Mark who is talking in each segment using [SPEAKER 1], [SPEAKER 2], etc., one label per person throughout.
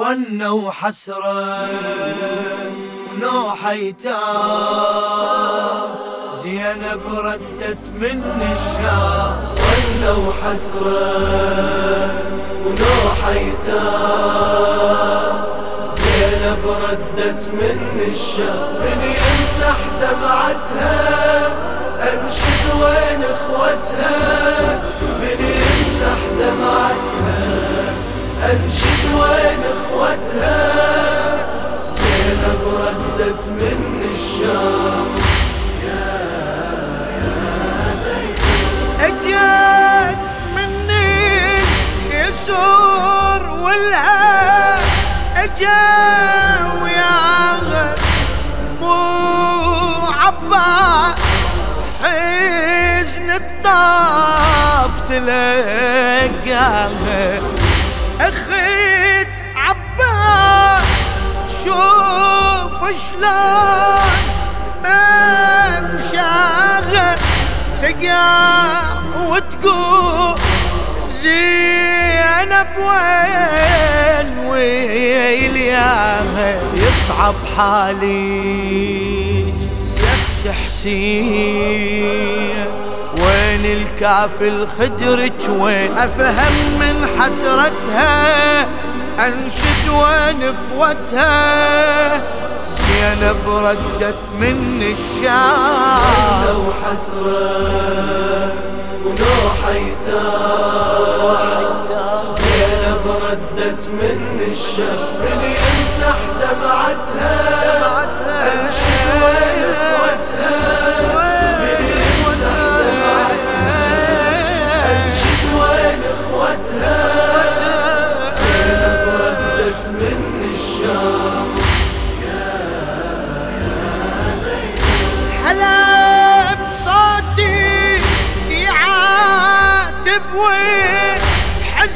[SPEAKER 1] ونوا حسرة ونوح ايتام زينب ردت من الشام.
[SPEAKER 2] ونوا حسرة ونوح ايتام زينب ردت من الشام.
[SPEAKER 1] عباس حزن الطاف تلقاها أخيت عباس شوف شلون ممشاها تقع وتقول زينب وين ويلياها يصعب حالي. حسين وين الكافل خدرك وين أفهم من حسرتها؟ أنشد وين اخوتها زينب ردت من الشام.
[SPEAKER 2] لو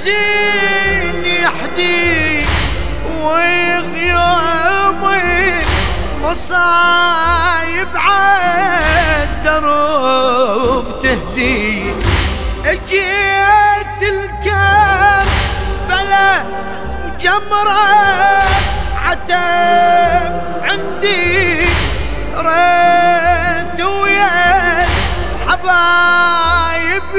[SPEAKER 1] وحزين يحدي وغيومي مصايب عالدروب تهدي. أجيت الكربلة وجمرة عتب عندي. ريت ويا حبايب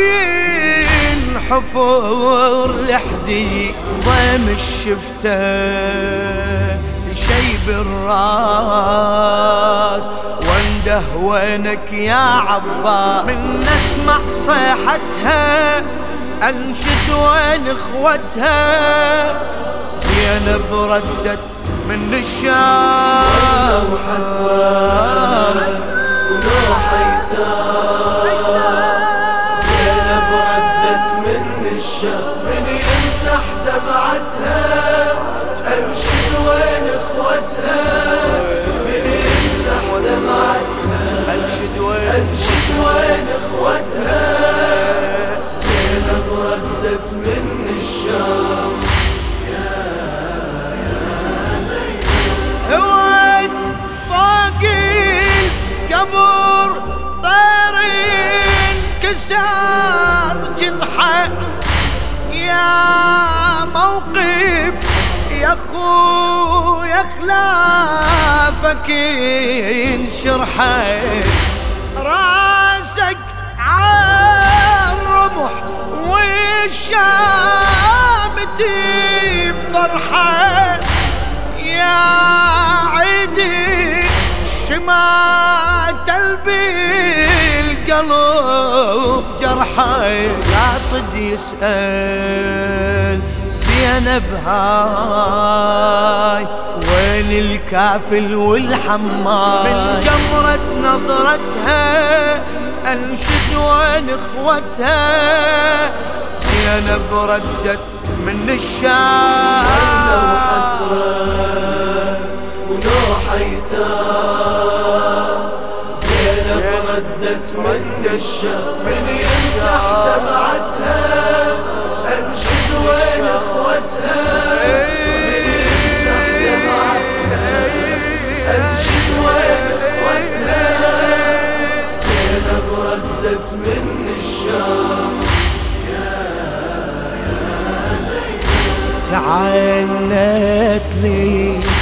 [SPEAKER 1] ينحفر لحدي ضيم الشفتة شي بالراس. وانده وينك يا عباس؟ من نسمع صيحتها انشد وين اخوتها. زينب ردت من الشام القبر طيرين كسار جنحة. يا موقف يا اخويا خلافك شمات القلب جرحه قاصد يسأل زينب هاي وين الكافل والحماي. من جمرة نظرتها أنشد وين إخوتها. زينب ردت من الشام.
[SPEAKER 2] الشام من يمسح دمعتها انشد وين اخوتها من يمسح دمعتها انشد اخوتها زينب ردت من
[SPEAKER 1] لي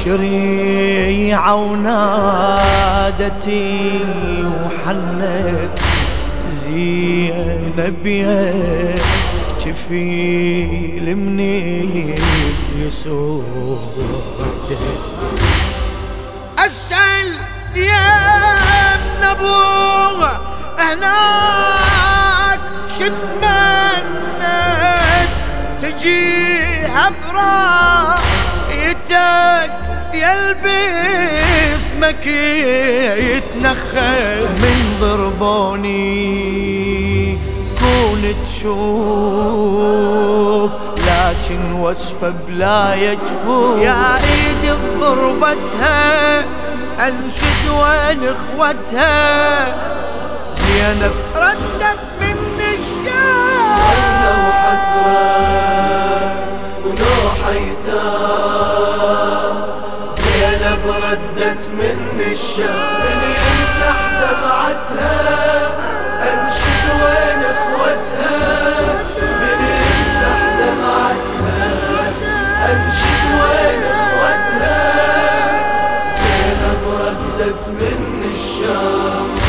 [SPEAKER 1] الشريعة ونادتي وحنت زينب كفيل مني يسود اسأل يا ابن أبوه هناك شتمنت تجيها برايتك. يلبس مكي يتنخل من ضربوني. كون تشوف لكن وصفه بلا يجفو يا ايد ضربتها أنشد وين إخوتها. زينب ردت من
[SPEAKER 2] يمسح دمعتها انشد وين أخوتها؟ من يمسح دمعتها انشد وين أخوتها؟ زينب ردت من الشام.